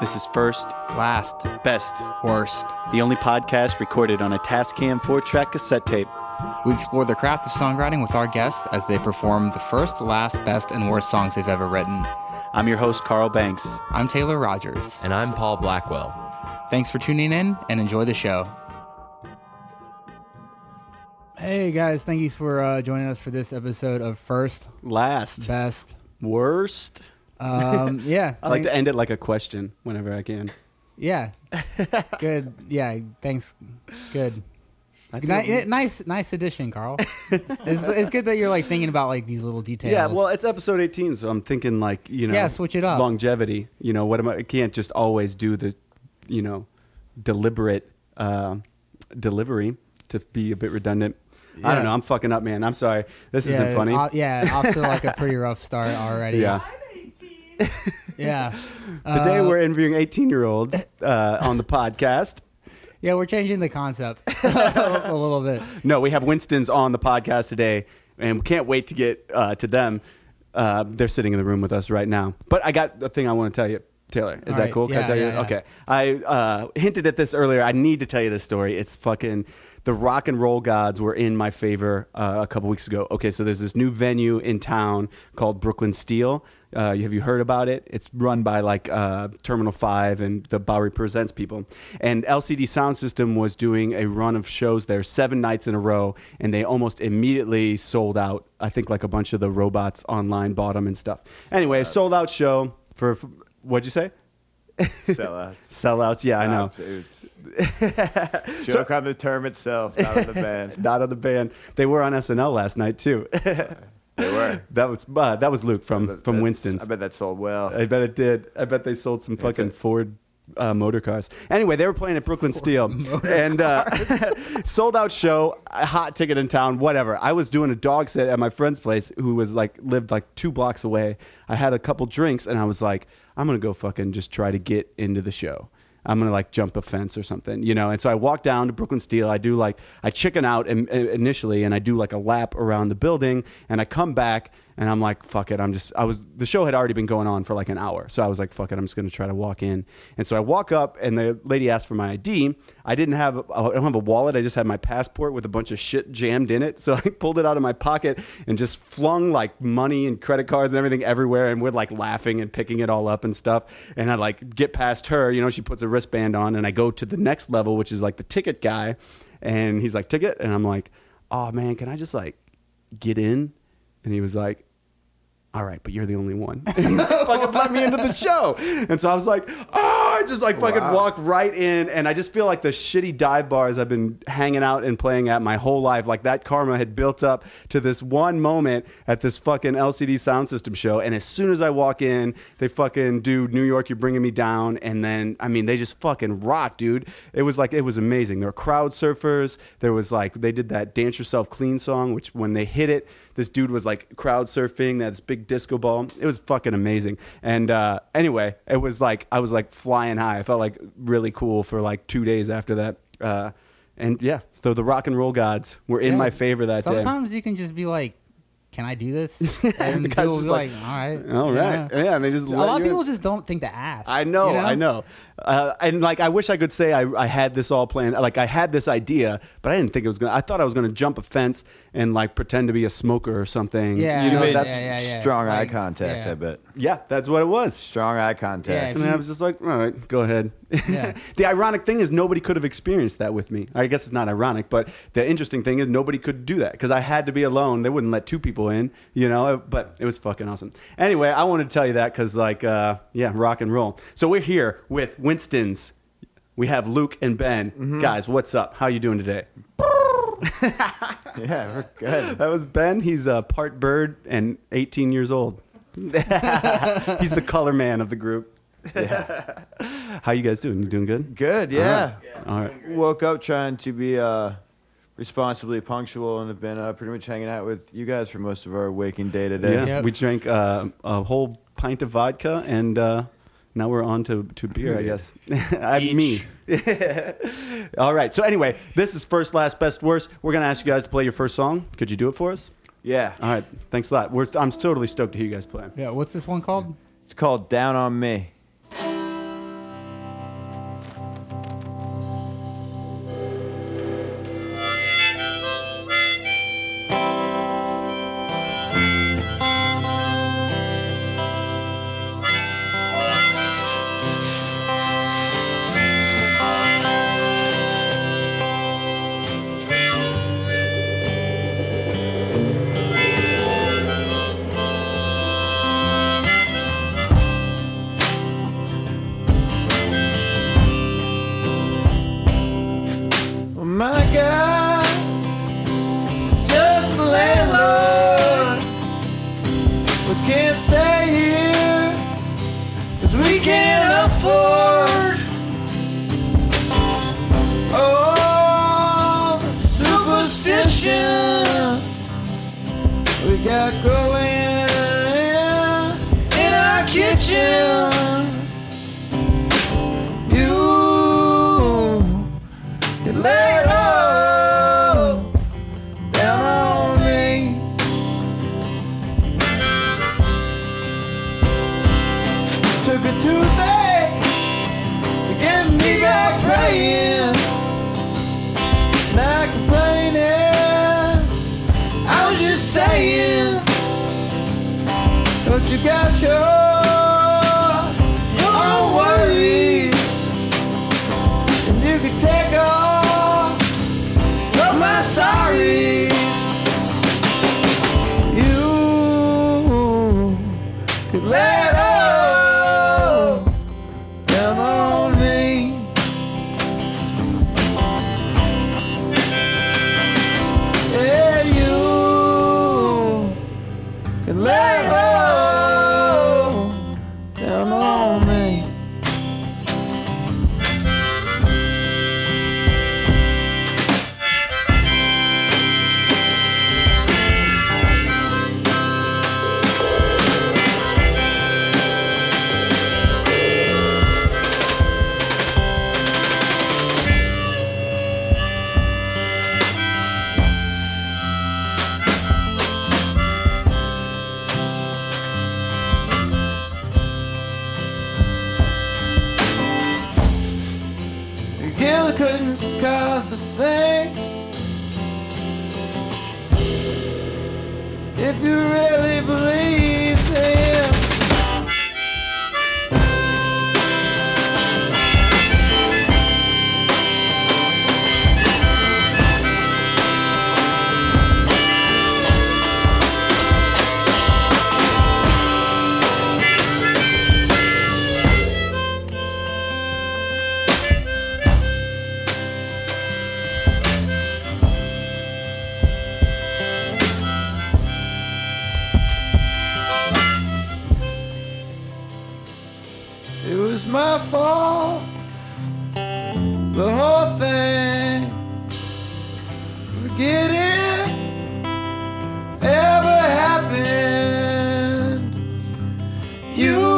This is First, Last, Best, worst. the only podcast recorded on a Tascam 4 track cassette tape. We explore the craft of songwriting with our guests as they perform the first, last, best, and worst songs they've ever written. I'm your host, Carl Banks. I'm Taylor Rogers. And I'm Paul Blackwell. Thanks for tuning in and enjoy the show. Hey guys, thank you for uh, joining us for this episode of First, Last, Best. worst. Um, yeah, I like to end it like a question whenever I can. Yeah, good. Yeah, thanks. Good. Ni- nice, nice addition, Carl. it's, it's good that you're like thinking about like these little details. yeah, well, it's episode 18, so I'm thinking like, you know, Yeah, switch it up. Longevity. You know, what am I, I can't just always do the, you know, deliberate uh, delivery to be a bit redundant. I Yeah. don't know. I'm fucking up, man. I'm sorry. This yeah, isn't funny. uh, yeah, off to like a pretty rough start already. yeah. yeah. Today Uh, we're interviewing 18 year olds uh, on the podcast. yeah, we're changing the concept a little bit. No, we have Winston's on the podcast today, and we can't wait to get uh, to them. Uh, they're sitting in the room with us right now. But I got a thing I want to tell you, Taylor. Is All that right. cool? Can I Yeah, tell you? yeah, yeah. Okay. I uh, hinted at this earlier. I need to tell you this story. It's fucking. The rock and roll gods were in my favor uh, a couple weeks ago. Okay, so there's this new venue in town called Brooklyn Steel. Uh, have you heard about it? It's run by like uh, Terminal Five and the Bowery Presents people. And LCD Sound System was doing a run of shows there seven nights in a row, and they almost immediately sold out. I think like a bunch of the robots online bought them and stuff. Anyway, sold out show for, for what'd you say? Sellouts. Sellouts. Yeah, I know. It's, it's joke on the term itself, not on the band. Not on the band. They were on SNL last night too. They were. that was uh, that was Luke from from Winston's. I bet that sold well. I bet it did. I bet they sold some fucking. Ford uh, motor cars. Anyway, they were playing at Brooklyn Steel and uh, sold out show, hot ticket in town, whatever. I was doing a dog sit at my friend's place who was like lived like two blocks away. I had a couple drinks and I was like, I'm gonna go fucking just try to get into the show. I'm gonna like jump a fence or something, you know. And so I walk down to Brooklyn Steel. I do like I chicken out in, initially, and I do like a lap around the building, and I come back, and I'm like, fuck it. I'm just I was the show had already been going on for like an hour, so I was like, fuck it. I'm just gonna try to walk in. And so I walk up, and the lady asked for my ID. I didn't have I don't have a wallet. I just had my passport with a bunch of shit jammed in it. So I pulled it out of my pocket and just flung like money and credit cards and everything everywhere, and we're like laughing and picking it all up and stuff. And I like get past her, you know, she puts a wristband on, and I go to the next level, which is like the ticket guy, and he's like ticket, and I'm like, oh man, can I just like get in? And he was like, all right, but you're the only one. And fucking let me into the show. And so I was like, oh, I just like fucking Wow. walked right in. And I just feel like the shitty dive bars I've been hanging out and playing at my whole life, like that karma had built up to this one moment at this fucking LCD sound system show. And as soon as I walk in, they fucking do New York, you're bringing me down. And then, I mean, they just fucking rock, dude. It was like, it was amazing. There were crowd surfers. There was like, they did that Dance Yourself Clean song, which when they hit it, this dude was like crowd surfing that's big disco ball. It was fucking amazing. And uh, anyway it was like i was like flying high. I felt like really cool for like two days after that. Uh, and yeah so the rock and roll gods were in Yeah, my favor that day. Sometimes you can just be like, "Can I do this?" And the guy's people will just like, like, "All right, all right yeah." yeah, and they just A lot of you in. people just don't think to ask. I know, you I know. Uh, and like, I wish I could say I, I had this all planned. Like, I had this idea, but I didn't think it was gonna. I thought I was gonna jump a fence and like pretend to be a smoker or something. Yeah, you know, made that's yeah, yeah, yeah. Strong Like, eye contact, yeah. I bet. yeah, that's what it was. Strong eye contact. Yeah, And I was just like, all right, go ahead. Yeah. the ironic thing is nobody could have experienced that with me. I guess it's not ironic, but the interesting thing is nobody could do that because I had to be alone. They wouldn't let two people in, you know. But it was fucking awesome. Anyway, I wanted to tell you that because, like, uh, yeah, rock and roll. So we're here with Winston's. We have Luke and Ben. Mm-hmm. Guys, what's up? How you doing today? Yeah, we're good. That was Ben. He's a part bird and 18 years old. He's the color man of the group. Yeah. How you guys doing? You doing good? Good, yeah. All right. Woke up trying to be uh, responsibly punctual and have been uh, pretty much hanging out with you guys for most of our waking day today. Yeah, Yep. we drank uh, a whole pint of vodka, and uh, now we're on to, to beer, I guess. I, me. All right. So anyway, this is first, last, best, worst. We're gonna ask you guys to play your first song. Could you do it for us? Yeah. All right. Thanks a lot. We're, I'm totally stoked to hear you guys play. Yeah, what's this one called? It's called Down on Me. You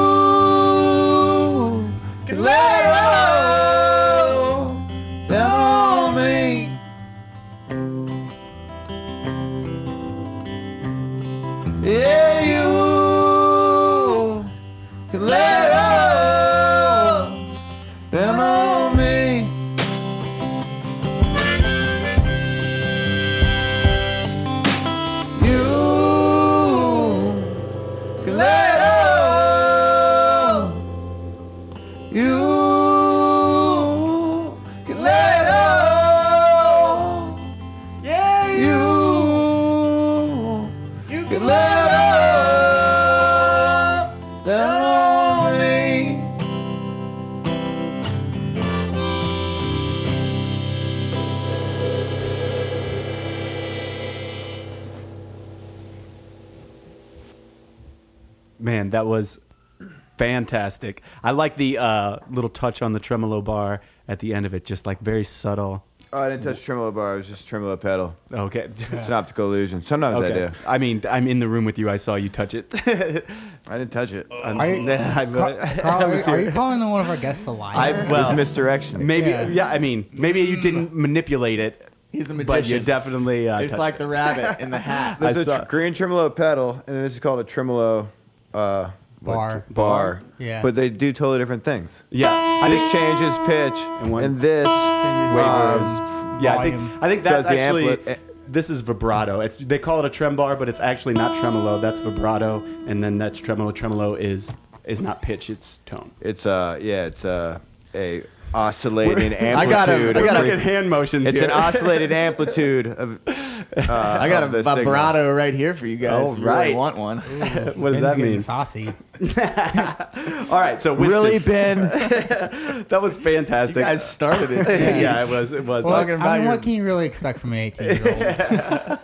that was fantastic. I like the uh, little touch on the tremolo bar at the end of it, just like very subtle. Oh, I didn't touch tremolo bar. It was just tremolo pedal. Okay. It's an optical illusion. Sometimes I do. I mean, I'm in the room with you. I saw you touch it. I didn't touch it. I'm- Are you, I, I, Carl, are, are here. you calling one of our guests a liar? I- It well- was misdirection. Maybe, yeah. Yeah. I mean, maybe you didn't manipulate it, He's a magician. but you definitely. Uh, it's like it. the rabbit in the hat. There's I a saw- green tremolo pedal, and this is called a tremolo uh, what- Bar. Bar. Yeah. But they do totally different things. Yeah, I This think. changes pitch, And one- and this Waivers. um, Yeah, I think. volume. I think that's Does the actually. ampli- this is vibrato. It's they call it a trem bar, but it's actually not tremolo. That's vibrato, and then that's tremolo. Tremolo is is not pitch; it's tone. it's uh yeah, it's uh, a oscillating I got a- amplitude. I of got a- fre- hand motions. it's here. an oscillated amplitude of. Uh, I got a of signal. vibrato right here for you guys. Oh, right. really want one. what does Ben's that mean? Saucy. All right, so Winston, Really, Ben? that was fantastic. You guys started it. yeah, it was. It was. Well, Talking I about mean, your- what can you really expect from an 18 year old?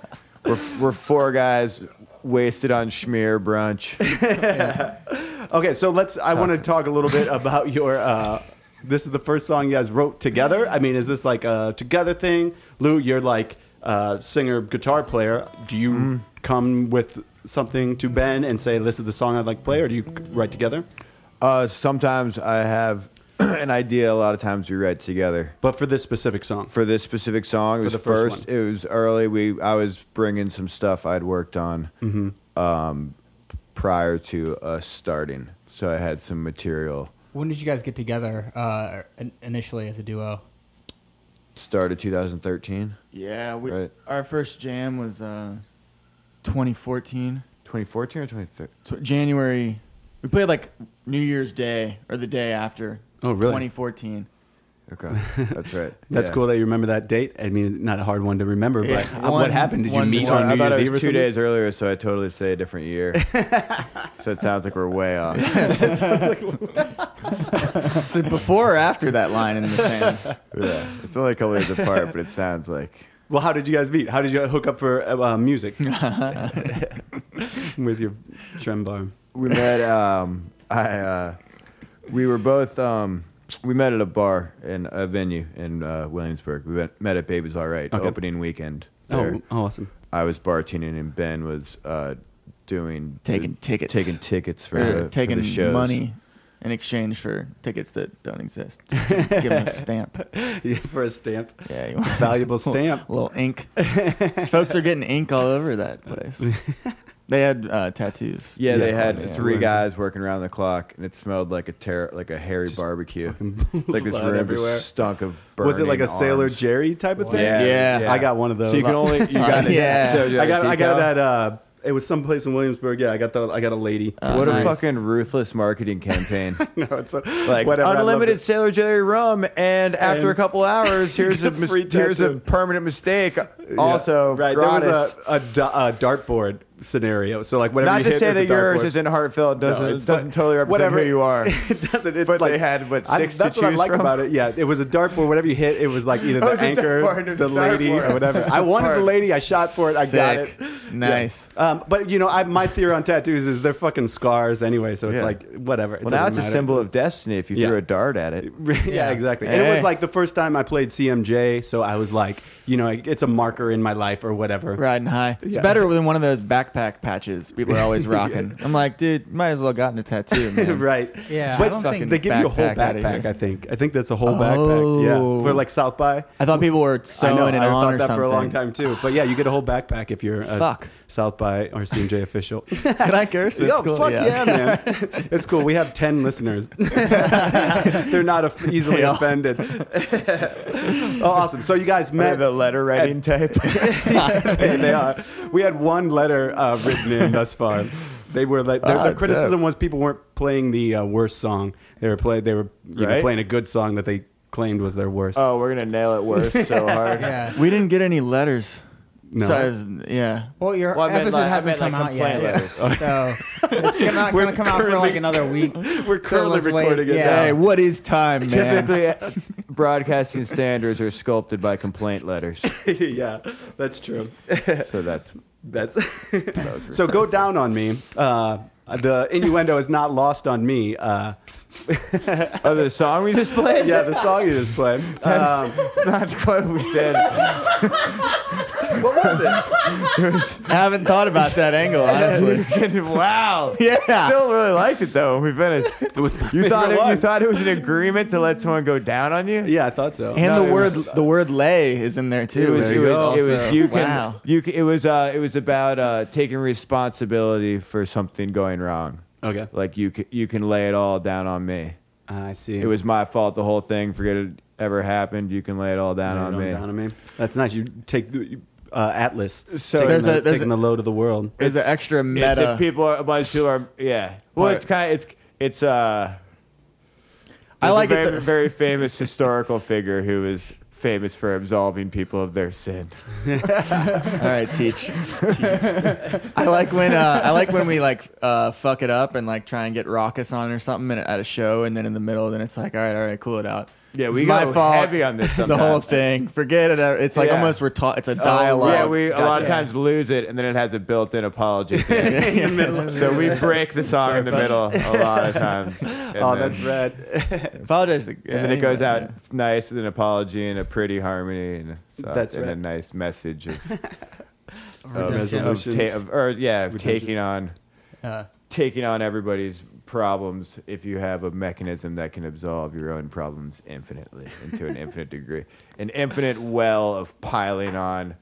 we're, we're four guys wasted on schmear brunch. Okay, so let's. I want to talk a little bit about your. Uh, this is the first song you guys wrote together. I mean, is this like a together thing? Lou, you're like uh, singer, guitar player. Do you come with something to Ben and say, "This is the song I'd like to play," or do you write together? Uh, sometimes I have an idea. A lot of times we write together. But for this specific song, For this specific song, it For was the first first. It was early. We I was bringing some stuff I'd worked on Mm-hmm. um, prior to us starting, so I had some material. When did you guys get together uh, initially as a duo? Started 2013, Yeah, we, Right. our first jam was uh, 2014. 2014 or 2013. So January. We played like New Year's Day or the day after. Oh, really? 2014. Okay, that's right. that's Yeah. cool that you remember that date. I mean, not a hard one to remember, but Yeah, uh, what happened? Did you meet So on New I thought Year's it Eve two days earlier, so I totally say a different year. so it sounds like we're way off. So before or after that line in the sand? Yeah, it's only a couple days apart, but it sounds like Well, how did you guys meet? How did you hook up for uh, music with your trembar? we met. Um, I uh, we were both. Um, we met at a bar in a venue in uh, Williamsburg. We met, met at Baby's All Right Okay. opening weekend. There. Oh, awesome! I was bartending and Ben was uh, doing Taking tickets. taking tickets for, Or the, for taking the shows. money in exchange for tickets that don't exist. Give them a stamp. Yeah, for a stamp, Yeah, you want valuable stamp. a little ink. Folks are getting ink all over that place. They had uh, tattoos. Yeah, they had yeah. three guys working around the clock, and it smelled like a ter- like a hairy barbecue. like this blood room everywhere. just stunk of burning Was it like a Sailor. Jerry type of thing? Yeah, Yeah. I got one of those. So you can only you got Uh, yeah. So you I got I got decal? it at uh, it was someplace in Williamsburg. Yeah, I got the I got a lady. Uh, what nice. a fucking ruthless marketing campaign! no, it's a, like whatever, unlimited. Sailor Jerry rum, and after And a couple hours, here's a mis- here's a permanent mistake. Also, right. gratis. There was a, a, a dartboard scenario. So like whatever Not you to say that yours isn't heartfelt. Doesn't No, doesn't totally represent Whatever. who you are. it doesn't. It's But like, they had, what, I- six to That's what I choose like from? about it. Yeah, it was a dartboard. Whatever you hit, it was like either the it was a anchor, the lady, or whatever. I wanted the lady. I shot for it. I got it. Nice. Yeah. Um, but you know, I, my theory on tattoos is they're fucking scars anyway. So it's Yeah. like whatever. It Well, now it's a symbol of destiny if you Yeah. threw a dart at it. yeah, Yeah. exactly. And it was like the first time I played CMJ, so I was like, you know, it's a marker in my life or whatever. Riding high. It's Yeah. better than one of those backpack patches people are always rocking. I'm like, dude, might as well gotten a tattoo, man. right. Yeah, But I don't think they give you a whole backpack outta backpack. here. I think. I think that's a whole backpack. Yeah, Oh. for like South by. I thought people were I sewing know. it I on thought or that something. for a long time too. But yeah, you get a whole backpack if you're a Fuck. South by or CMJ official. Can I curse? It's Yo, cool. fuck yeah, man. it's cool. We have 10 listeners. They're not aff- easily offended. oh, awesome. So you guys met. The letter writing type. they are. We had one letter uh, written in thus far. They were like their, Ah, criticism dope. was people weren't playing the uh, worst song. They were play They were you know, Right. playing a good song that they claimed was their worst. oh, we're gonna nail it worse so hard. Yeah. We didn't get any letters. No. Besides- yeah. Well, your Well, I meant episode like- hasn't meant come like out yet, complaint letters. so it's not We're going to come out for like another week. We're currently let's wait. it. Yeah. now. Hey, what is time, man? Typically, broadcasting standards are sculpted by complaint letters. yeah, that's true. So that's That's so. Go down on me. Uh, the innuendo is not lost on me. Uh, oh, the song we just played. yeah, the song you just played. Um, That's not quite what we said. what was it? I haven't thought about that angle, honestly. wow. Yeah. Still really liked it though. When we finished. It was my You thought it, you thought it was an agreement to let someone go down on you. Yeah, I thought so. And No, the word was- the word lay is in there too. It was, which was, it was you can, wow. you can, it was uh it was about uh taking responsibility for something going wrong. Okay, Like you can, you can lay it all down on me. I see. It was my fault. The whole thing. Forget it ever happened. You can lay it all down Lay it on all me. down on me. That's nice. You take the, uh, Atlas. So- taking There's the, a- there's taking a- the load of the world. There's an extra It's meta. a people. Are, a bunch of people are. Yeah. Well, Part. it's kind. Of, it's it's uh. I there's a like it very, that- very famous historical figure who is famous for absolving people of their sin. All right, teach. I like when uh, I like when we like uh, fuck it up and like try and get raucous on or something at- at a show, and then in the middle, then it's like, all right, all right, cool it out. Yeah, we got go fault. heavy on this. the whole thing. Forget it. It's like Yeah. almost we're taught. It's a Oh, dialogue. yeah, we a lot of times lose it, and then it has a built-in apology. in the middle. so we break the song in the middle a lot of times. And oh, then- that's rad. apologize. To, And then it goes out it's nice with an apology and a pretty harmony and, so, That's and a nice message of of, Redemption. of, ta- of or yeah, of taking on Uh, taking on everybody's problems if you have a mechanism that can absolve your own problems infinitely into an infinite degree. An infinite well of piling on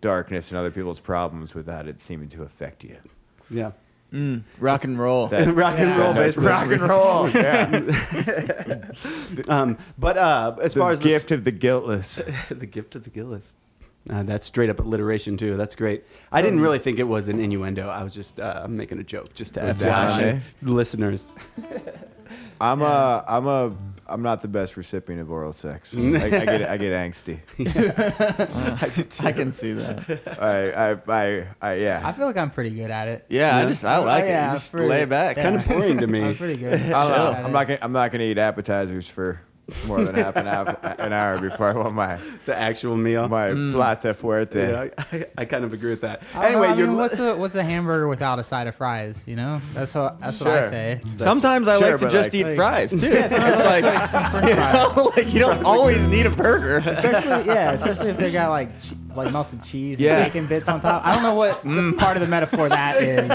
darkness and other people's problems without it seeming to affect you. Yeah. Mm, rock and roll. That- rock and Yeah. roll, basically. rock and roll. Yeah. Um, but uh, as the far as the gift of the guiltless. the, the gift of the Gillis. Uh, that's straight up alliteration too. That's great. I didn't really think it was an innuendo. I was just uh, making a joke just to have Josh, Josh eh? listeners. I'm a I'm a I'm not the best recipient of oral sex. I, I get I get angsty. I can see that. I I I, I yeah. I feel like I'm pretty good at it. Yeah, I just I like Oh, it. yeah, You just pretty- lay back. yeah. Kind of boring to me. I'm pretty good. I don't know. At I'm not gonna I'm not gonna eat appetizers for more than half an hour an hour before I want my the actual meal. my mm. plata fuerte. yeah, I, I kind of agree with that. I don't know, Anyway, I mean, what's a what's a hamburger without a side of fries? You know, that's what that's what I Sure. say. Sometimes I Sure, like to just like- eat Like- fries too. Yeah, it's I like, like you know, like you don't always need a burger. Especially yeah, especially if they got like like melted cheese Yeah. and bacon bits on top. I don't know what the mm. part of the metaphor that is.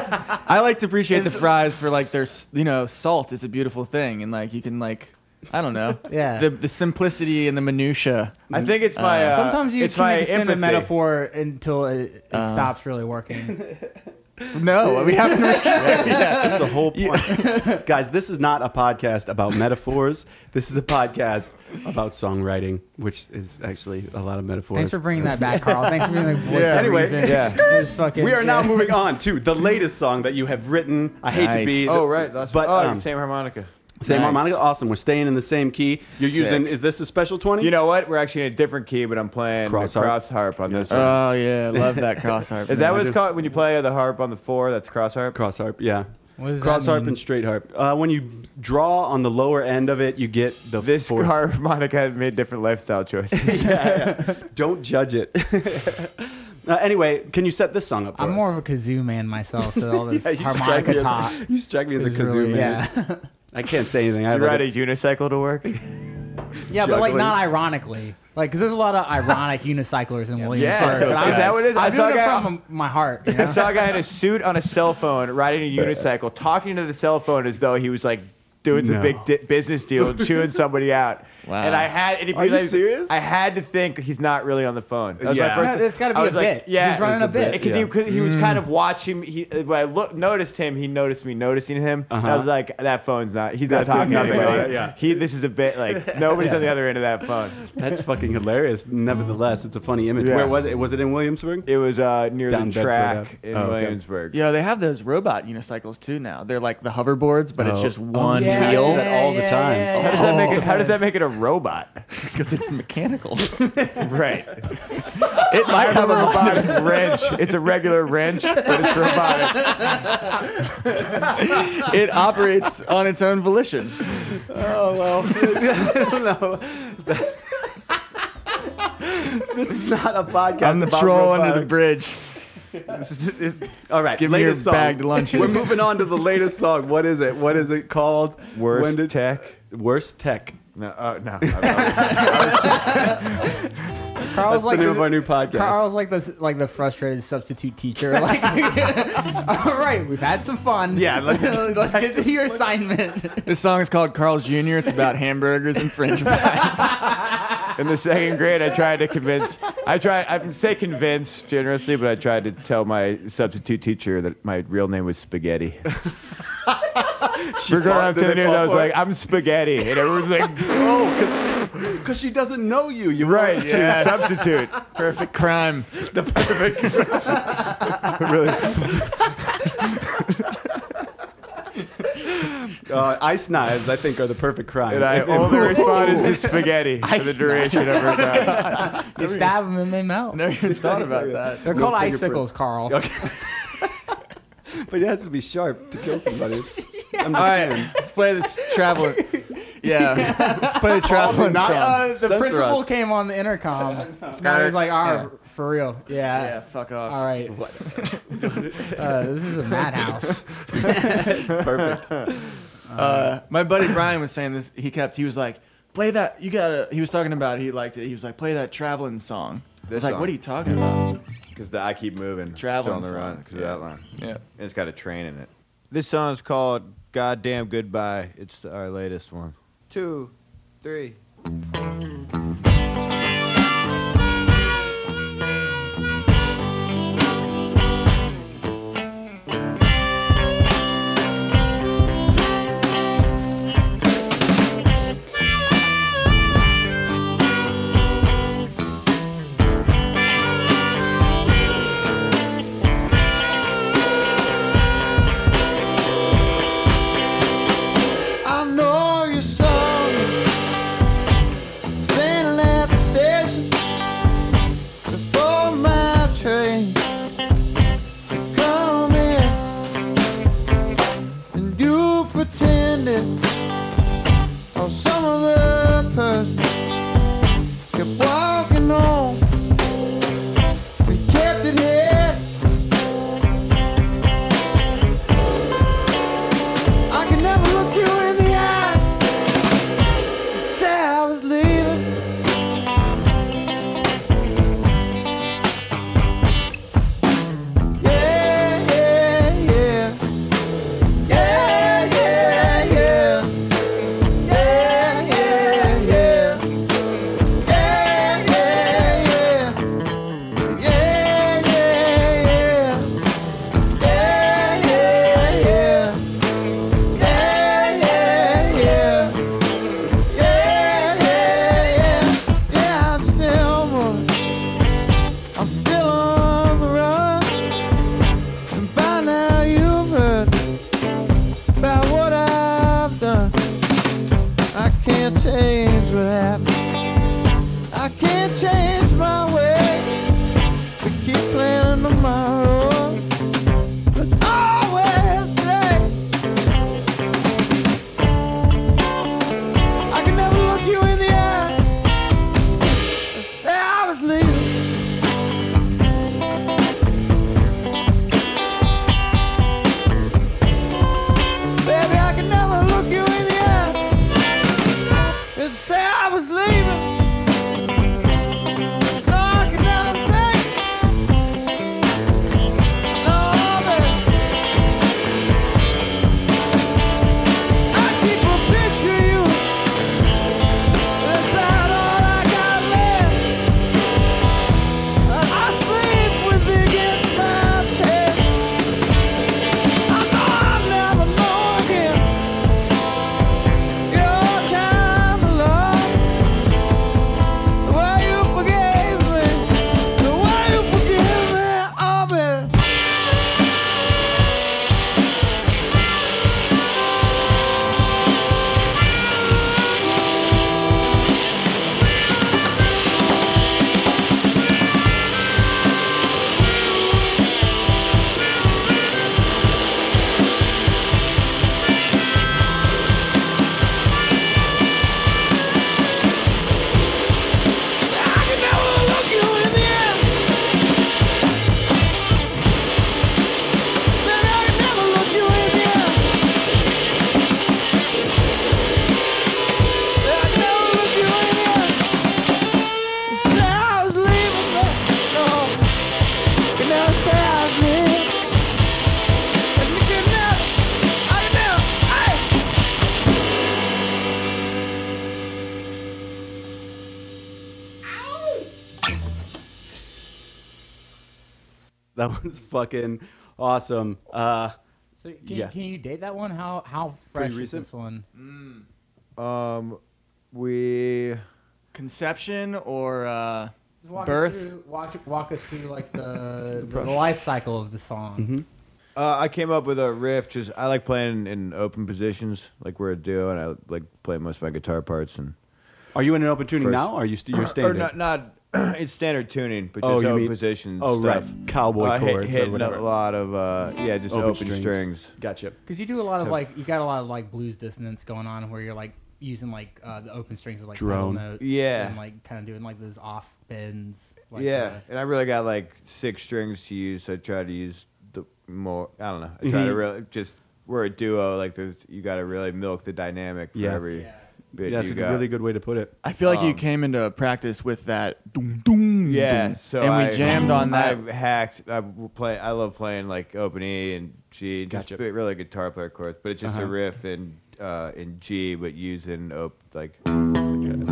I like to appreciate the fries for like their, you know, salt is a beautiful thing, and like you can like, I don't know, Yeah. the the simplicity and the minutia. I think it's my uh, Sometimes you it's can my extend a empathy. metaphor until it, it Uh. stops really working. No, we haven't reached there yet. That's the whole point. Guys, this is not a podcast about metaphors. This is a podcast about songwriting, which is actually a lot of metaphors. Thanks for bringing that back, Carl. Thanks for being the voice Yeah. Anyway, reason. yeah. Fucking, we are now moving on to the latest song that you have written. I hate to Nice. be. Oh right, that's But, oh um, same harmonica. Same Nice. harmonica, awesome. We're staying in the same key. You're Sick. using. Is this a special twenty? You know what? We're actually in a different key, but I'm playing Cross the harp. cross harp on this one. Oh yeah, love that cross harp. Is that man. what it's called when you play the harp on the four? That's cross harp. cross harp. Yeah, What does cross that harp mean? and straight harp. Uh, when you draw on the lower end of it, you get the This fourth. harmonica has made different lifestyle choices. yeah, yeah. Don't judge it. uh, anyway, can you set this song up for I'm us? more of a kazoo man myself, so all this Yeah, you strike harmonica as- talk. You strike me as a is kazoo really- man. Yeah, I can't say anything. I you ride a unicycle to work? yeah, but like Juggling. not ironically. Like, cause there's a lot of ironic unicyclers in Williamsburg. Yeah, but is I'm- that what it is? I I'm saw doing a it guy- from my heart. You I saw a guy in a suit on a cell phone riding a unicycle, talking to the cell phone as though he was like doing some No. big di- business deal and chewing somebody out. Wow. And I had, and if Are you realize- serious? I had to think he's not really on the phone. That was Yeah. my first. Yeah, it's gotta be I a was like, bit. Yeah, He's running it's a bit. Because Yeah. he, 'cause he was kind of watching. He when I look, noticed him. He noticed me noticing him. And I Uh-huh. was like, "That phone's not. He's not talking to nothing anybody. yeah. He. This is a bit like nobody's on the other end of that phone. That's fucking hilarious. Nevertheless, it's a funny image. Yeah. Where was it? Was it in Williamsburg? It was uh, near Down the Bedford track Ave. in Oh, okay. Williamsburg. Yeah, they have those robot unicycles too now. They're like the hoverboards, but it's Oh. just Oh, one yeah, wheel see that all the time. How does that make it? How does oh. that make it a robot? because it's mechanical. right. it might have a robotic wrench. It's a regular wrench, but it's robotic. It operates on its own volition. Oh well, I don't know. this is not a podcast. I'm the about troll under the bridge. All right, Give me your latest song. bagged lunches. We're moving on to the latest song. What is it? What is it called? Worst When did- tech. Worst tech. No, uh, no. Carl's That's like the name this- of our new podcast. Carl's like the like the frustrated substitute teacher. Like, all right, we've had some fun. Yeah, let's- let's get to your assignment. This song is called Carl's Jr. It's about hamburgers and French fries. In the second grade, I tried to convince. I tried. I say convince generously, but I tried to tell my substitute teacher that my real name was Spaghetti. We're going around Did they to the news. I was like. I'm Spaghetti, and everyone's like, Oh, because she doesn't know you. You right, She yeah, was substitute. Perfect crime. the perfect. uh, ice knives, I think, are the perfect crime. And I If- if- only responded to spaghetti for the Ice duration of her time. You stab them and they melt. Never even thought about that. They're No called fingerprints. icicles, Carl. Okay. but it has to be sharp to kill somebody. I'm just All right, saying. let's play this traveling. Yeah, let's play the traveling not- song. Uh, the Censor principal us. came on the intercom. Scott was like, "Ah, for real, yeah." yeah, fuck off. All right. uh, this is a madhouse. It's perfect. Uh, my buddy Brian was saying this. He kept. He was like, "Play that." You gotta. He was talking about. He liked it. He was like, "Play that traveling song." I was This like, song. "What are you talking about?" Because I keep moving. Traveling Still on the run because Yeah. of that line. Yeah. And it's got a train in it. This song is called "Goddamn Goodbye." It's our latest one. Two, three. Was fucking awesome. Uh, So can, Yeah. can you date that one? How how fresh Pretty is recent? this one? Um, we Conception or uh, walk Birth? Us through, walk, walk us through like the, the life cycle of the song. Uh, I came up with a riff. Just I like playing in open positions, like we're a duo, and I like playing most of my guitar parts. And are you in an open tuning First- now? Or are you st- you're or standing? not, not it's standard tuning, but just Oh, you open mean- position oh, stuff. right. Cowboy uh, hit- chords or hitting whatever. a lot of uh, yeah, just open, strings. Gotcha. Because you do a lot of like you got a lot of like blues dissonance going on where you're like using like uh, the open strings as like Drone. pedal notes Yeah. and like kind of doing like those off bends. Like, yeah, uh, and I really got like six strings to use. So I try to use the more. I don't know. I try to Mhm. really just we're a duo. Like there's you got to really milk the dynamic for Yeah. every Yeah. Bit Yeah, that's you a got. really good way to put it. I feel like you Um, came into practice with that doom doom Yeah, boom. so and we I- jammed on that. I hacked. I w- play. I love playing like open E and G. Just Gotcha. bi- really guitar player chords, but it's just Uh-huh. a riff in uh, in G, but using op- like Yeah.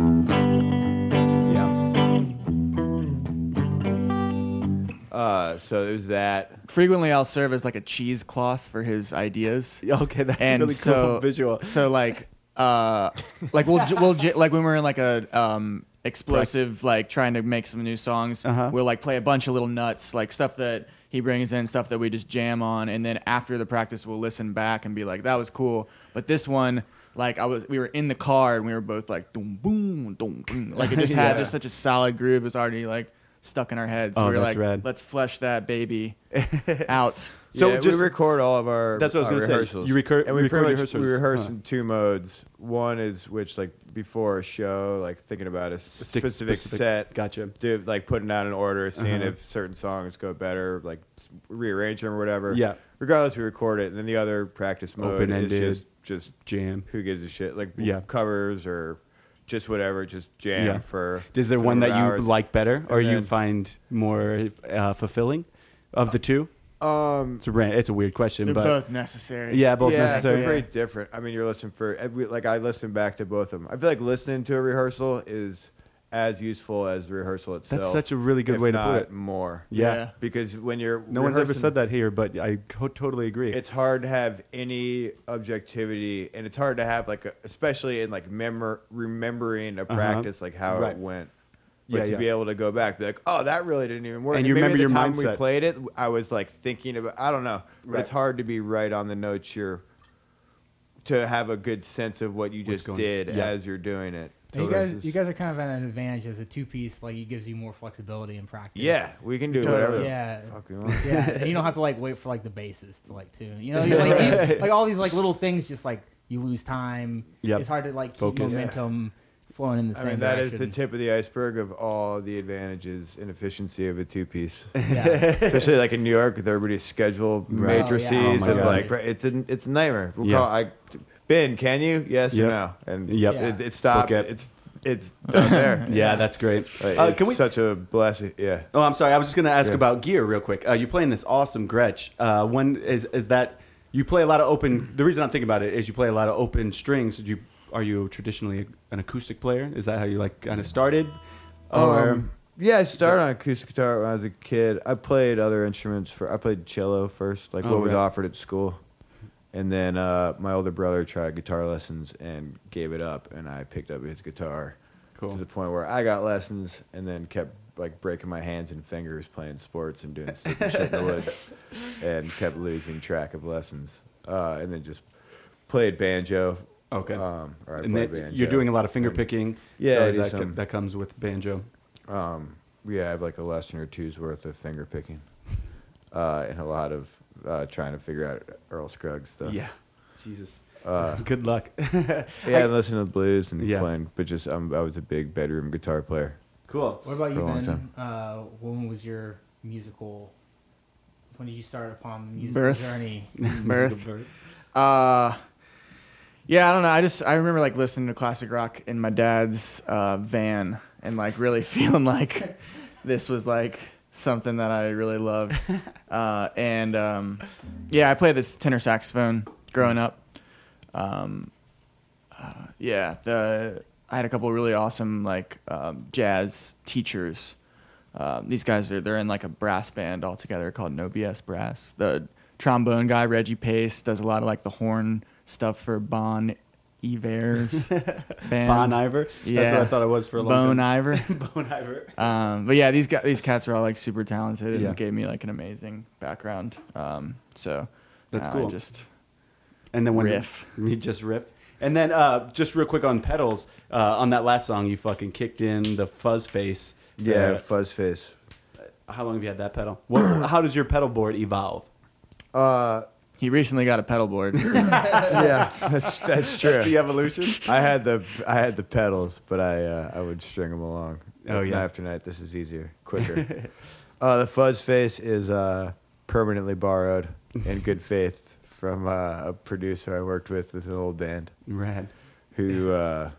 uh. So it was that. Frequently, I'll serve as like a cheesecloth for his ideas. Okay, that's and a really so, cool visual. So like, uh, like we'll j- we'll j- like when we're in like a um explosive like trying to make some new songs, Uh-huh. we'll like play a bunch of little nuts like stuff that he brings in, stuff that we just jam on, and then after the practice we'll listen back and be like, that was cool, but this one. Like I was, we were in the car and we were both like, boom, boom, boom, boom. Like it just had Yeah. just such a solid groove. It was already like stuck in our heads. So Oh, we were that's like, rad. let's flesh that baby out. So yeah, just- we record all of our That's what I was gonna say. You recur- and we record pretty much we rehearse Huh. in two modes. One is which like before a show, like thinking about a Stick- specific, specific- set. Gotcha. Do like putting out an order, seeing Uh-huh. if certain songs go better, like rearrange them or whatever. Yeah. Regardless, we record it, and then the other practice mode Open-ended. is just just Jam. who gives a shit, like Yeah. covers or just whatever, just jam Yeah. for. Is there for one that number you like better, or And you find more uh, fulfilling of the two? Um, It's a ra- it's a weird question, They're but both necessary. yeah, both yeah, necessary. they're very different. I mean, you're listening for every like I listen back to both of them. I feel like listening to a rehearsal is as useful as the rehearsal itself. That's such a really good if way to put not it. More. Yeah. Yeah. Because when you're No one's ever rehearsing, said that here, but I co- totally agree. It's hard to have any objectivity, and it's hard to have like, a, especially in like memor- remembering a practice, like how Uh-huh. Right. it went. But Yeah, to yeah. be able to go back, be like, oh, that really didn't even work. And you remember at the your time we played it, I was like thinking about. I don't know, but it's hard to be right on the notes you're. To have a good sense of what you What's just did yeah. as you're doing it. And you guys, is- you guys are kind of at an advantage as a two piece. Like it gives you more flexibility in practice. yeah, we can do Totally. whatever the Yeah. fuck we want. Yeah, and you don't have to like wait for like the bases to like tune. You know, you're like you- like all these like little things. Just like you lose time. Yep. It's hard to like keep Focus. momentum flowing in the I same mean, that is direction. the tip of the iceberg of all the advantages and efficiency of a two piece. Yeah. especially like in New York with everybody's schedule Right. matrices Oh, yeah. Oh, my of God. like it's a it's a nightmare. We'll Yeah. call I Ben, can you? Yes Yep. or no? And Yep. it, it stopped. Book it. It's it's done there. yeah, that's great. Like, Uh, it's can we? such a blessing. Yeah. Oh, I'm sorry. I was just going to ask Yeah. about gear real quick. Uh, you're playing this awesome Gretsch. Uh, when is is that? You play a lot of open. The reason I'm thinking about it is you play a lot of open strings. Did you are you traditionally an acoustic player? Is that how you like kind of started? Or Um, yeah, I started on acoustic guitar when I was a kid. I played other instruments for. I played cello first, like Oh, what was right. offered at school, and then uh, my older brother tried guitar lessons and gave it up, and I picked up his guitar Cool. to the point where I got lessons, and then kept like breaking my hands and fingers playing sports and doing stupid shit in the woods, and kept losing track of lessons, uh, and then just played banjo. Okay. Um, or I and played then banjo. you're doing a lot of finger and- picking. Yeah, so I is do that, some- that comes with banjo. Um, yeah, I have like a lesson or two's worth of finger picking, uh, and a lot of uh, trying to figure out Earl Scruggs stuff. Yeah. Jesus. Uh, Good luck. yeah, and listening to the blues and Yeah. playing, but just um, I was a big bedroom guitar player. cool. What about you, a Ben? Uh, when was your musical? When did you start upon the musical Birth. journey? Birth. Uh, yeah, I don't know. I just I remember like listening to classic rock in my dad's uh, van and like really feeling like this was like something that I really loved. Uh, and um, yeah, I played this tenor saxophone growing up. Um, uh, yeah, the I had a couple of really awesome like um, jazz teachers. Uh, these guys are they're in like a brass band all together called No BS Brass. The trombone guy Reggie Pace does a lot of like the horn stuff for Bon Iver's band. Bon Iver. That's what I thought it was for a long Bone time. Iver. Bone Iver. Um, but yeah, these guys, these cats are all like super talented and Yeah. gave me like an amazing background. Um, so That's I cool. just And then when Riff. you just riff. And then uh, just real quick on pedals, uh, on that last song, you fucking kicked in the fuzz face. Yeah, Uh, fuzz face. how long have you had that pedal? What, how does your pedal board evolve? Uh, he recently got a pedal board. yeah, that's that's true. The evolution. I had the I had the pedals, but I uh, I would string them along. Oh, yeah. Night after night. This is easier, quicker. uh, the fuzz face is uh, permanently borrowed in good faith from uh, a producer I worked with with an old band Rad. who uh,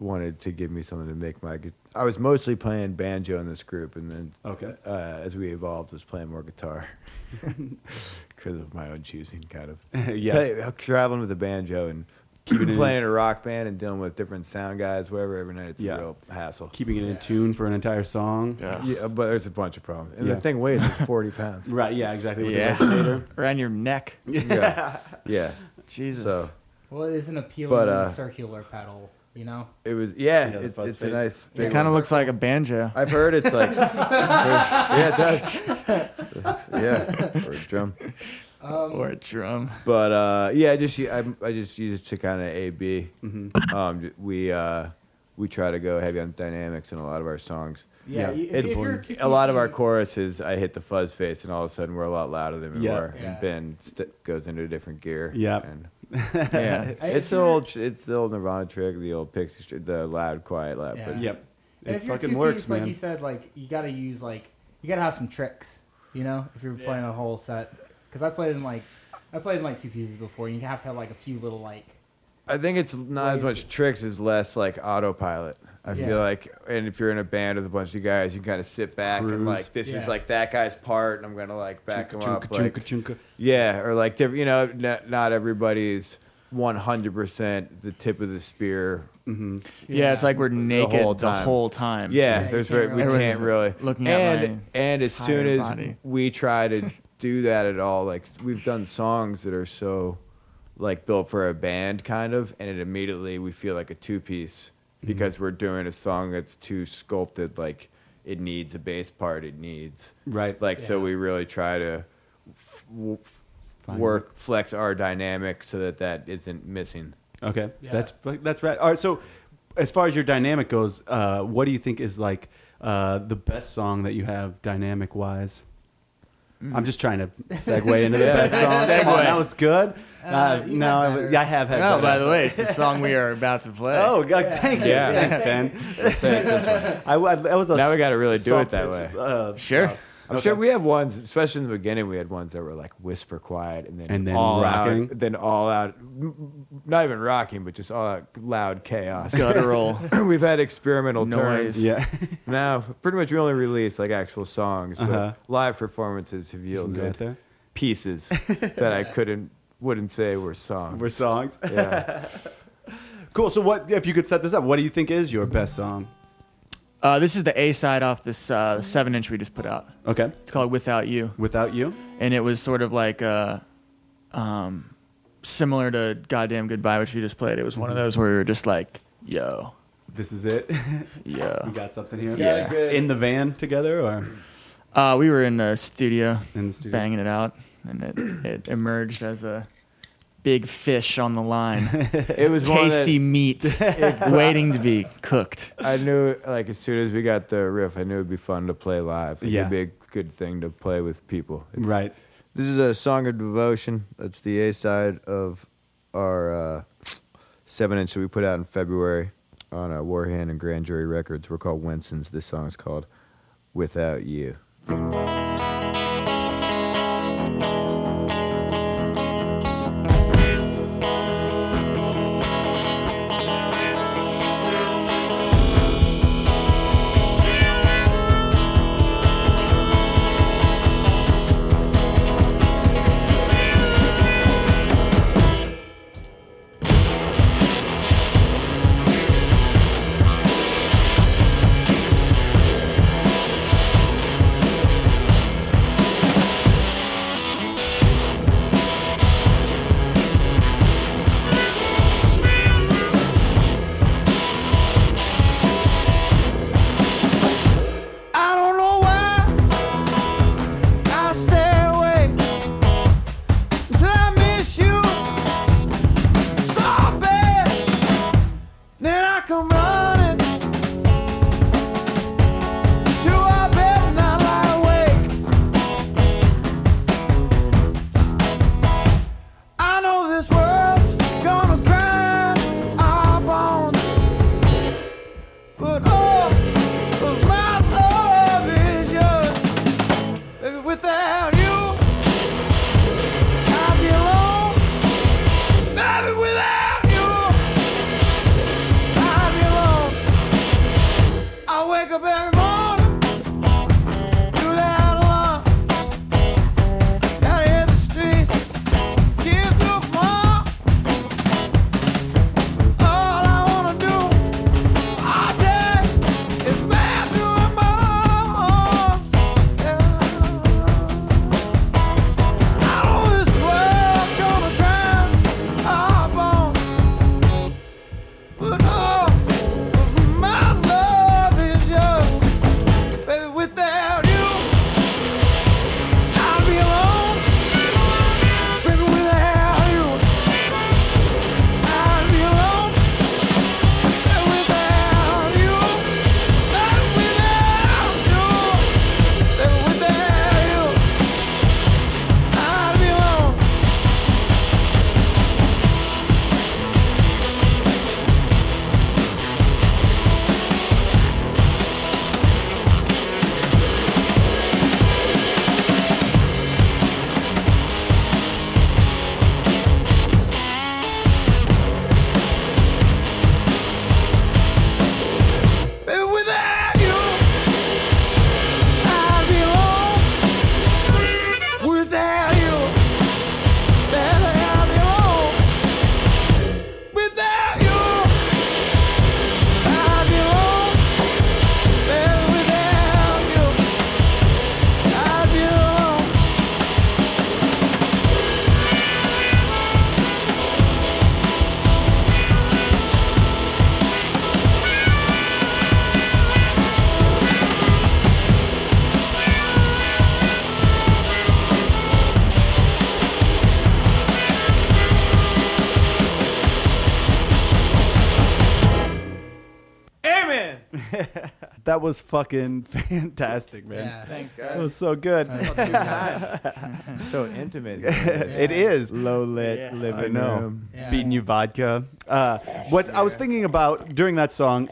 wanted to give me something to make my. I was mostly playing banjo in this group, and then Okay. uh, as we evolved, was playing more guitar because of my own choosing, kind of. yeah. Play- traveling with a banjo and Keeping playing in a rock band and dealing with different sound guys, whatever. Every night, it's Yeah. a real hassle. Keeping it in tune for an entire song. Yeah. Yeah, but there's a bunch of problems, and Yeah. the thing weighs like 40 pounds. Right. Yeah. Exactly. With Yeah. the resonator. Around your neck. Yeah, yeah. Jesus. So Well, it is an appealing But, uh, circular pedal, you know. it was, yeah. Yeah, the it's fuzz it's a face. nice. it kind of looks like a banjo. I've heard it's like, yeah, it does. It's- yeah, or a drum. Um, or a drum. But uh, yeah, I just u- I, I just use it to kind of A B. Mm-hmm. Um, we uh, we try to go heavy on dynamics in a lot of our songs. yeah, Yeah, you- it's if you're important. too A lot of our choruses, I hit the fuzz face, and all of a sudden we're a lot louder than we Yeah. were. Yeah. And Ben st- goes into a different gear. Yeah. and Yeah. I- it's the you're- old, it's the old Nirvana trick, the old Pixie, str- the loud, quiet, loud. Yeah. But Yep. And It if you're fucking two works, piece, like man. you said, like you got to use like you got to have some tricks, you know, if you're playing a whole set. Because I played in like I played in like two pieces before. and You have to have like a few little like I think it's not as much tricks as less like autopilot. I Yeah. feel like, and if you're in a band with a bunch of guys, you kind of sit back Cruise. and like, this is Yeah. like that guy's part, and I'm gonna like back him up, like, Chunka, chunka. yeah, or like, diff- you know, not, not everybody's 100% the tip of the spear. Mm-hmm. Yeah, it's like we're naked whole the time. whole time. Yeah, Yeah, you there's can't very, we really- can't really Everyone's looking at and my and as soon entire as body. we try to do that at all, like we've done songs that are so like built for a band kind of, and it immediately we feel like a two piece Mm-hmm. because we're doing a song that's too sculpted, like it needs a bass part, it needs Right. like so we really try to f- w- f- Find work flex our dynamic so that that isn't missing. Okay, Yeah. that's that's right. All right, so as far as your dynamic goes, uh, what do you think is like uh, the best song that you have dynamic wise? I'm just trying to segue into the Yeah, best nice song. Come on, that was good. Uh, Uh, no, I, yeah, I have had. Better. by the way, it's the song we are about to play. Oh, God, thank you. Yeah. Thanks, Ben. That's it, this one. I, I, that was a Now we gotta really do it that pitch. way. Uh, Sure. Wow. I'm Okay. sure we have ones, especially in the beginning, we had ones that were like whisper quiet and then And then all rocking. out, then all out, not even rocking, but just all out loud chaos. Guttural. We've had experimental Noise. turns. Yeah. Now, pretty much we only release like actual songs, but Uh-huh. live performances have You can go out yielded pieces that I couldn't, wouldn't say were songs. We're songs. Yeah. cool. So, what if you could set this up? What do you think is your best song? Uh, this is the A side off this uh, seven inch we just put out. Okay. It's called Without You, Without you. and it was sort of like uh, um, similar to Goddamn Goodbye, which we just played. It was one of those where we were just like, "Yo, This is it. Yo. We yo." got something here. Yeah. In the van together or Uh, we were in the studio in the studio? banging it out, and it, it emerged as a big fish on the line, It was one that- tasty meat waiting to be cooked. I knew, like, as soon as we got the riff, I knew it'd be fun to play live. It'd be a good thing to play with people. It's- Right. This is a song of devotion. That's the A side of our uh, seven inch that we put out in February on uh, Warhand and Grand Jury Records. We're called Winston's. This song's called Without You. That was fucking fantastic, man. Yeah. Thanks, guys. It was so good. so intimate. It is. low lit Yeah. living room. Yeah. Feeding you vodka. Uh, what I was thinking about during that song.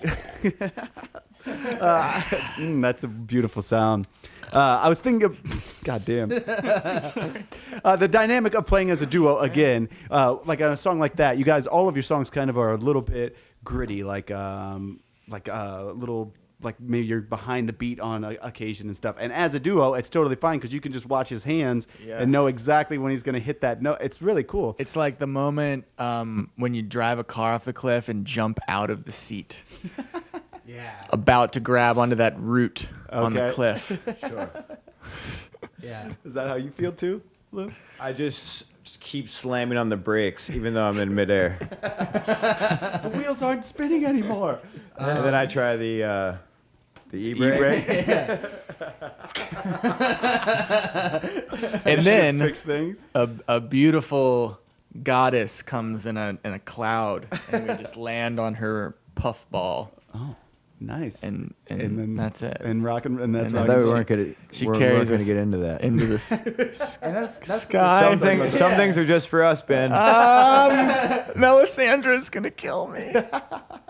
uh, mm, that's a beautiful sound. Uh, I was thinking of, God damn. uh, the dynamic of playing as a duo again, uh, like on a song like that, you guys, all of your songs kind of are a little bit gritty, like um, like a little like maybe you're behind the beat on a, occasion and stuff. And as a duo, it's totally fine because you can just watch his hands Yeah. and know exactly when he's going to hit that note. It's really cool. It's like the moment um, when you drive a car off the cliff and jump out of the seat, Yeah. about to grab onto that root on the cliff. Sure. Yeah. Is that how you feel too, Lou? I just just keep slamming on the brakes, even though I'm in midair. The wheels aren't spinning anymore. and then I try the uh, the e-brake. and then fix things. a, a beautiful goddess comes in a in a cloud, and we just land on her puffball, Oh, nice. and and, And then- that's it. and rock and, and that's And I rock thought and we roll. weren't gonna. She we're, carries gonna get into that. into this And that's, that's sky. some, things, some things are just for us, Ben. Melisandre's gonna kill me.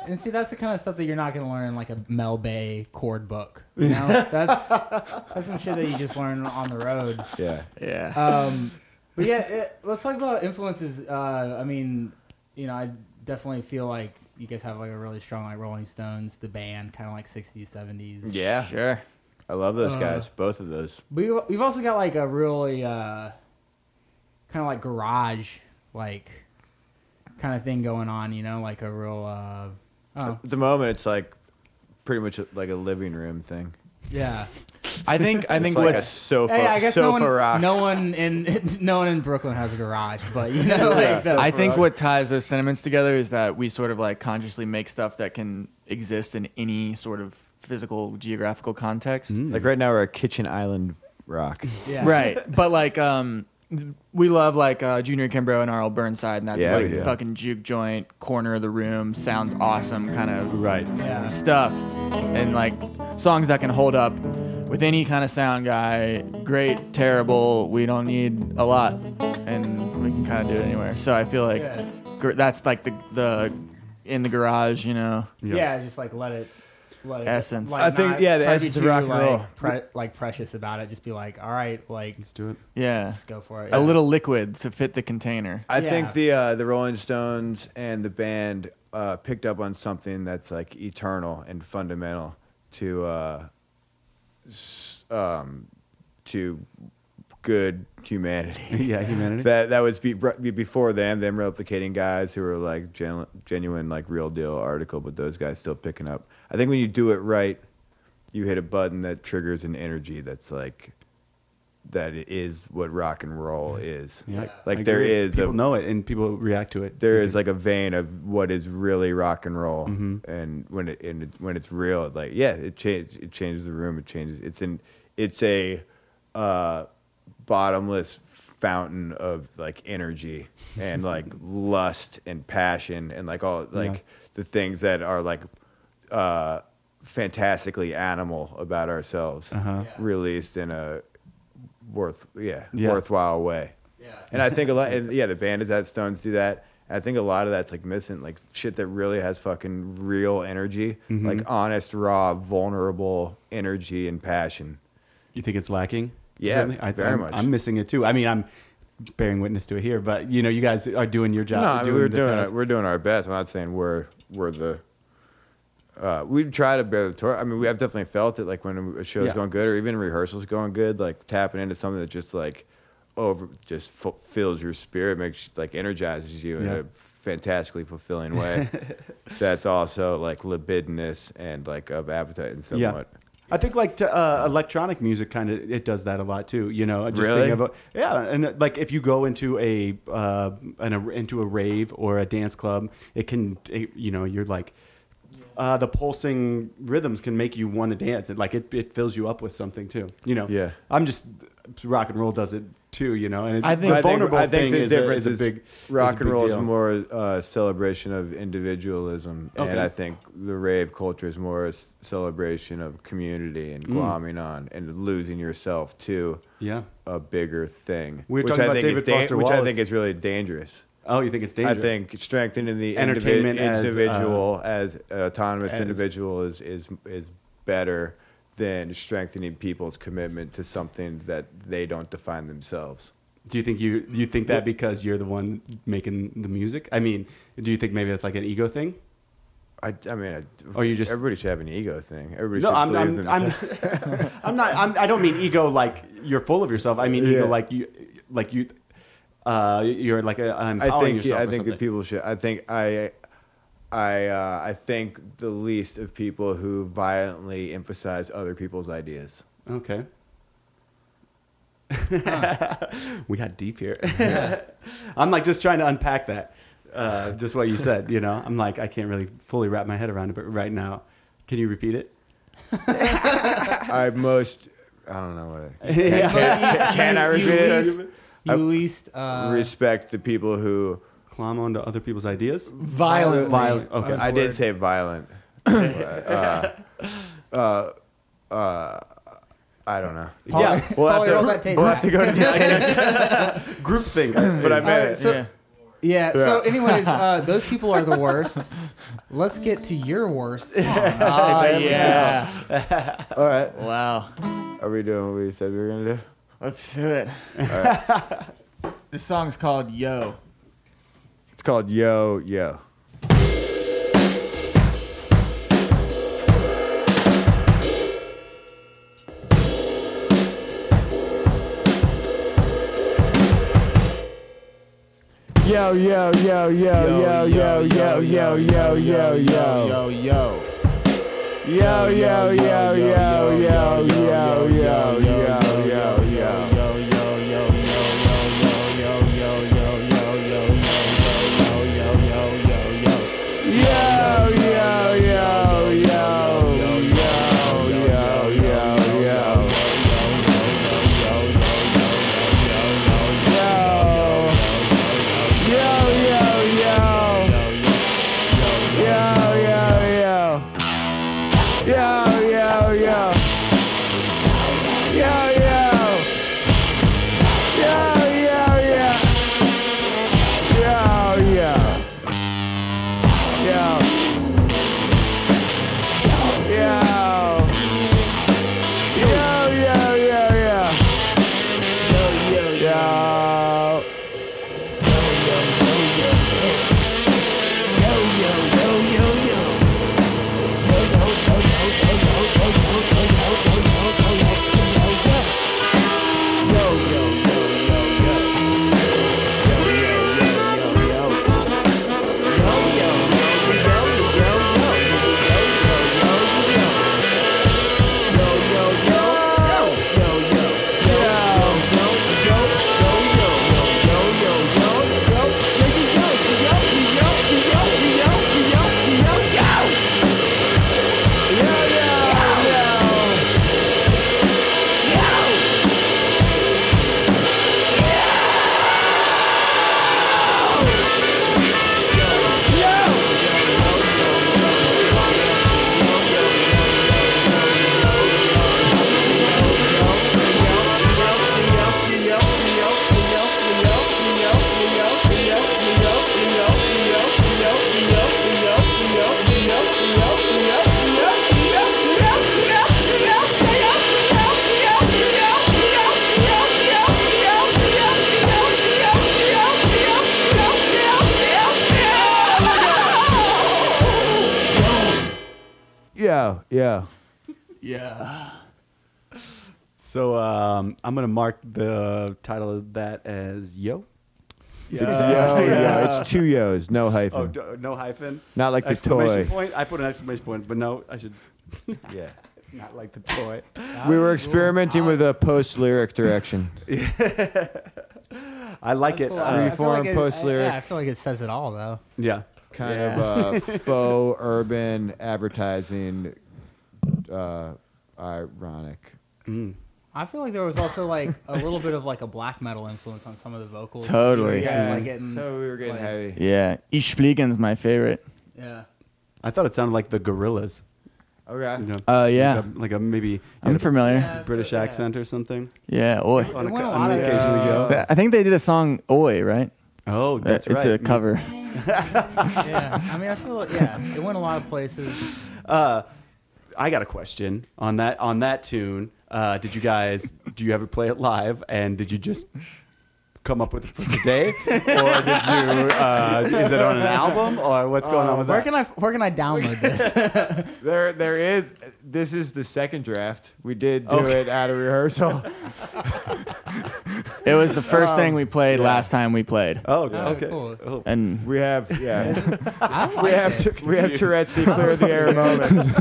And see, that's the kind of stuff that you're not going to learn in like a Mel Bay chord book. You know, that's that's some shit that you just learn on the road. yeah. Yeah. Um, but yeah, it, let's talk about influences. Uh, I mean, you know, I definitely feel like you guys have like a really strong like Rolling Stones, the band, kind of like 60s, 70s. Yeah. Sure. I love those Uh, guys. Both of those. But we- we've also got like a really uh, kind of like garage like kind of thing going on. You know, like a real. Uh, oh, At the moment, it's like pretty much like a living room thing. yeah. I think I think like a what's sofa, Hey, I guess no one, rock. no one in no one in Brooklyn has a garage, but you know, like the, I think what ties those sentiments together is that we sort of like consciously make stuff that can exist in any sort of physical geographical context. Like right now, we're a kitchen island rock. yeah. Right. But like um we love like uh, Junior Kimbrough and R.L. Burnside, and that's Yeah, like fucking juke joint, corner of the room, sounds awesome kind of Right. Yeah. stuff. And like songs that can hold up with any kind of sound guy, great, terrible, we don't need a lot. And we can kind of do it anywhere. So I feel like Yeah. gr- that's like the, the in the garage, you know. Yeah. just like let it, let it. Essence. Like, I think, not yeah, the try to essence be of rock too, and roll. Like, pre- like precious about it. Just be like, all right, like Let's do it. Yeah. let's go for it. A Yeah. little liquid to fit the container. I Yeah. think the uh, the Rolling Stones and the band uh, picked up on something that's like eternal and fundamental to uh, s- um, to good humanity. Yeah, humanity. that that was be, be- before them, them replicating guys who were like gen, genuine, like real deal article, but those guys still picking up. I think when you do it right, you hit a button that triggers an energy that's like that is what rock and roll is. Yeah, Like I there agree. is people a know it and people react to it. there is like a vein of what is really rock and roll, Mm-hmm. and when it, and it when it's real, like yeah, it changes it changes the room. It changes. It's in it's a uh, bottomless fountain of like energy and like lust and passion and like all like Yeah. the things that are like uh, fantastically animal about ourselves, Uh-huh. released in a worth yeah, Yeah. worthwhile way. Yeah. And I think a lot, and yeah, the band is that Stones do that. I think a lot of that's like missing, like shit that really has fucking real energy, Mm-hmm. like honest, raw, vulnerable energy and passion. You think it's lacking? Yeah, Really? I, very I'm, much. I'm missing it too. I mean, I'm bearing witness to it here, but you know, you guys are doing your job. no, I mean, doing we're the doing task. it. We're doing our best. I'm not saying we're we're the. Uh, we try to bear the torch. I mean, we have definitely felt it, like when a show's Yeah. going good, or even rehearsals going good, like tapping into something that just like over, just fu- fills your spirit, makes like energizes you in a fantastically fulfilling way. That's also like libidinous and like of appetite and Yeah. somewhat. I think like to, uh, electronic music kind of it does that a lot too. You know, just Really? of a, yeah, and like if you go into a, uh, an, a into a rave or a dance club, it can it, you know you're like uh, the pulsing rhythms can make you want to dance. It like it, it fills you up with something too. You know. Yeah. I'm just rock and roll does it too. You know. And it, I think- the I think, vulnerable I think thing the is, a, is a big rock is a and big roll is more a celebration of individualism, Okay. and I think the rave culture is more a celebration of community Mm. and glomming on and losing yourself to Yeah. a bigger thing. We were which talking I about think David is dan- Foster which I think is really dangerous. Oh, you think it's dangerous? I think strengthening the indivi- Entertainment as, uh, individual as, an autonomous as- individual is, is is better than strengthening people's commitment to something that they don't define themselves. Do you think you you think that because you're the one making the music? I mean, do you think maybe that's like an ego thing? I, I mean, I, Or you just- everybody should have an ego thing. Everybody No, I'm I'm, I'm. I'm not. I'm, I don't mean ego like you're full of yourself. I mean Yeah. ego like you, like you, uh, you're like a, I empowering think yourself. I or think that people should. I think I. I uh, I think the least of people who violently emphasize other people's ideas. Okay. we got deep here. I'm like just trying to unpack that. Uh, just what you said, you know. I'm like I can't really fully wrap my head around it, but right now, can you repeat it? I most I don't know what I, yeah. can I you repeat it? Least, you least uh, respect the people who Climb onto other people's ideas. Violently. Violent. Okay. That's I did say violent. uh, uh, uh, I don't know. Paul- Yeah, We'll have to- roll that tape we'll have to go to the Group thing. But I is- meant Alright, it. so- yeah. Yeah. So, anyways, uh, those people are the worst. Let's get to your worst. Song. Oh, yeah. All right. Wow. Are we doing what we said we were gonna do? Let's do it. this song's called Yo. It's called Yo, Yo Yo. Yo yo yo yo yo yo yo yo yo yo yo yo, yo. yo yo yo yo yo yo yo yo yo Yo, yo. Yeah. So um, I'm gonna mark the title of that as Yo. It's yo, yo. It's two yo's, no Oh, hyphen. d- no hyphen. Not like the exclamation toy. point. I put an exclamation point, but no, I should Yeah. not like the toy. We were experimenting with a post lyric direction. I like it. Cool. Uh, I feel Freeform, like post lyric. Yeah, I feel like it says it all though. yeah. kind Yeah. of uh, faux urban advertising. Uh, ironic. Mm. I feel like there was also like a little bit of like a black metal influence on some of the vocals. Totally. Yeah. guys, like, getting, so we were getting like- heavy. Yeah, Ich Fliegen's my favorite. Yeah. I thought it sounded like the Gorillas. Okay. You know, Uh, yeah, like a, like a maybe I'm familiar. Yeah, British yeah. accent or something. Yeah, oi. On, It a, went a on lot occasion we go. I think they did a song "Oi," right? Oh, that's it's right. It's a cover. yeah. I mean, I feel like, yeah, it went a lot of places. Uh, I got a question on that on that tune. Uh, did you guys do you ever play it live? And did you just come up with it for today, or did you? Uh, is it on an album, or what's going on with Where that? Where can I where can I download this? There, there is. This is the second draft. We did do Okay. it at a rehearsal. It was the first thing we played last time we played, oh, Oh, okay. cool. Oh. and We have, yeah, I don't we have, it. we have Tourette's clear the air moments.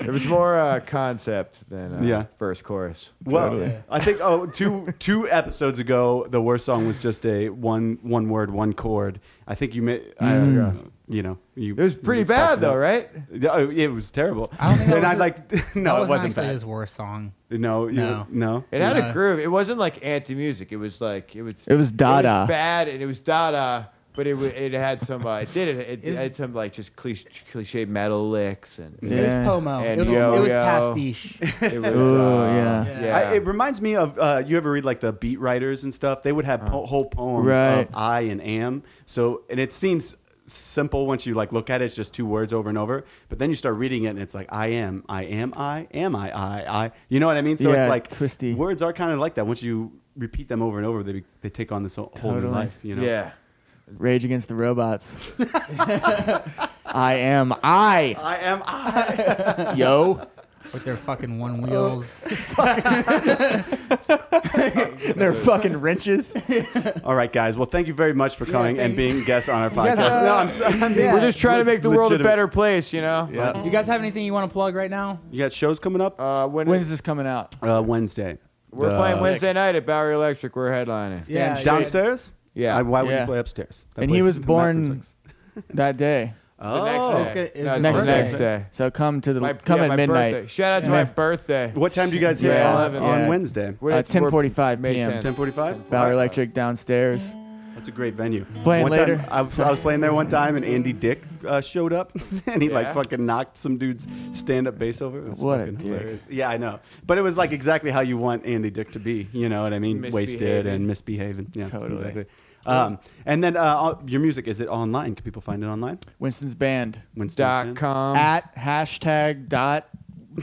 it was more uh, concept than uh, Yeah. first chorus. Well, Totally. I think oh two two episodes ago the worst song was just a one one word one chord. I think you may, I, Mm. you know you. It was pretty you bad though, right? Yeah, oh, It was terrible. I don't think that and was I a- like no, it wasn't wasn't actually bad. his worst song. No, you, No. no. It had Yeah. a groove. It wasn't like anti-music. It was like it was. It was Dada. It was bad and it was Dada, but it wa- it had some. Uh, it did it. It, Is- had some like just cliche, cliche metal licks and It Yeah. was Pomo. And it was, it was yo. pastiche. it was. Ooh, uh, yeah. Yeah. I, it reminds me of uh, you ever read like the beat writers and stuff. They would have po- whole poems Right. of I and am. So and it seems simple once you like look at it. It's just two words over and over. But then you start reading it and it's like I am, I am, I am, I, I, I. You know what I mean? So Yeah, it's like twisty. Words are kind of like that. Once you repeat them over and over, they be, they take on this whole whole new Totally. life. You know? Yeah. Rage Against the Robots. I am I, I am I. yo. with their fucking one wheels. They're fucking wrenches. All right, guys. Well, thank you very much for coming thank and being guests on our guys, podcast. uh, no, I'm, sorry. I'm being yeah. We're just trying to make the world a Legitimate. better place, you know. Yeah. You guys have anything you want to plug right now? You got shows coming up Uh, when When's this coming out? uh, Wednesday. we're The- playing Wednesday night at Bowery Electric, we're headlining. Yeah, straight. downstairs. Yeah. I- why would Yeah. you play upstairs? That And he place was is born backwards. that day. Oh, The next it's day. good- it's No, it's next the next day. So come to the My, come yeah, at my midnight. Birthday. Shout out to Yeah. my birthday. what time do you guys hit Yeah, on, 11, on yeah. Wednesday? We're- Uh, it's- we're 10:45 May p.m. 10th. Ten forty-five. Bowery Electric downstairs. That's a great venue. Playing one later? Time, I, was, I was playing there one time, and Andy Dick uh, showed up, and he like fucking knocked some dude's stand-up bass over. It was What a fucking dick. hilarious. Yeah, I know, but it was like exactly how you want Andy Dick to be. You know what I mean? Wasted Misbehaving. and misbehaving. Yeah, Totally. exactly. Um, and then uh, your music is it online? Can people find it online? Winston's band Winston Dot Band? com. at hashtag dot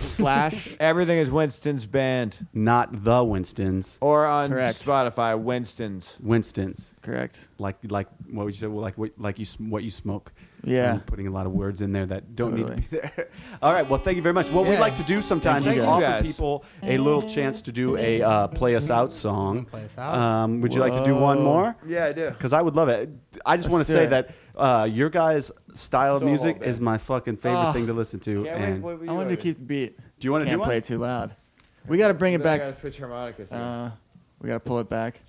slash. Everything is Winston's Band. Not the Winstons. Or on Correct. Spotify, Winston's. Winstons. Correct. Like like what would you say? Well, like what, like you sm- what you smoke. Yeah. I'm putting a lot of words in there that don't Totally. need to be there. All right. Well, thank you very much. What we Yeah. like to do sometimes Thank is offer guys. people a little chance to do a uh, play us out song. Play us out. Um, would you like to do one more? Yeah, I do. Because I would love it. I just want to say it. that uh, your guys' style of music is my fucking favorite Oh. thing to listen to. Can't wait and to play I you wanted to keep the beat. do you want to do Can't one? play too loud. We got to bring it Then I back. gotta switch harmonicas. Uh, we got to pull it back.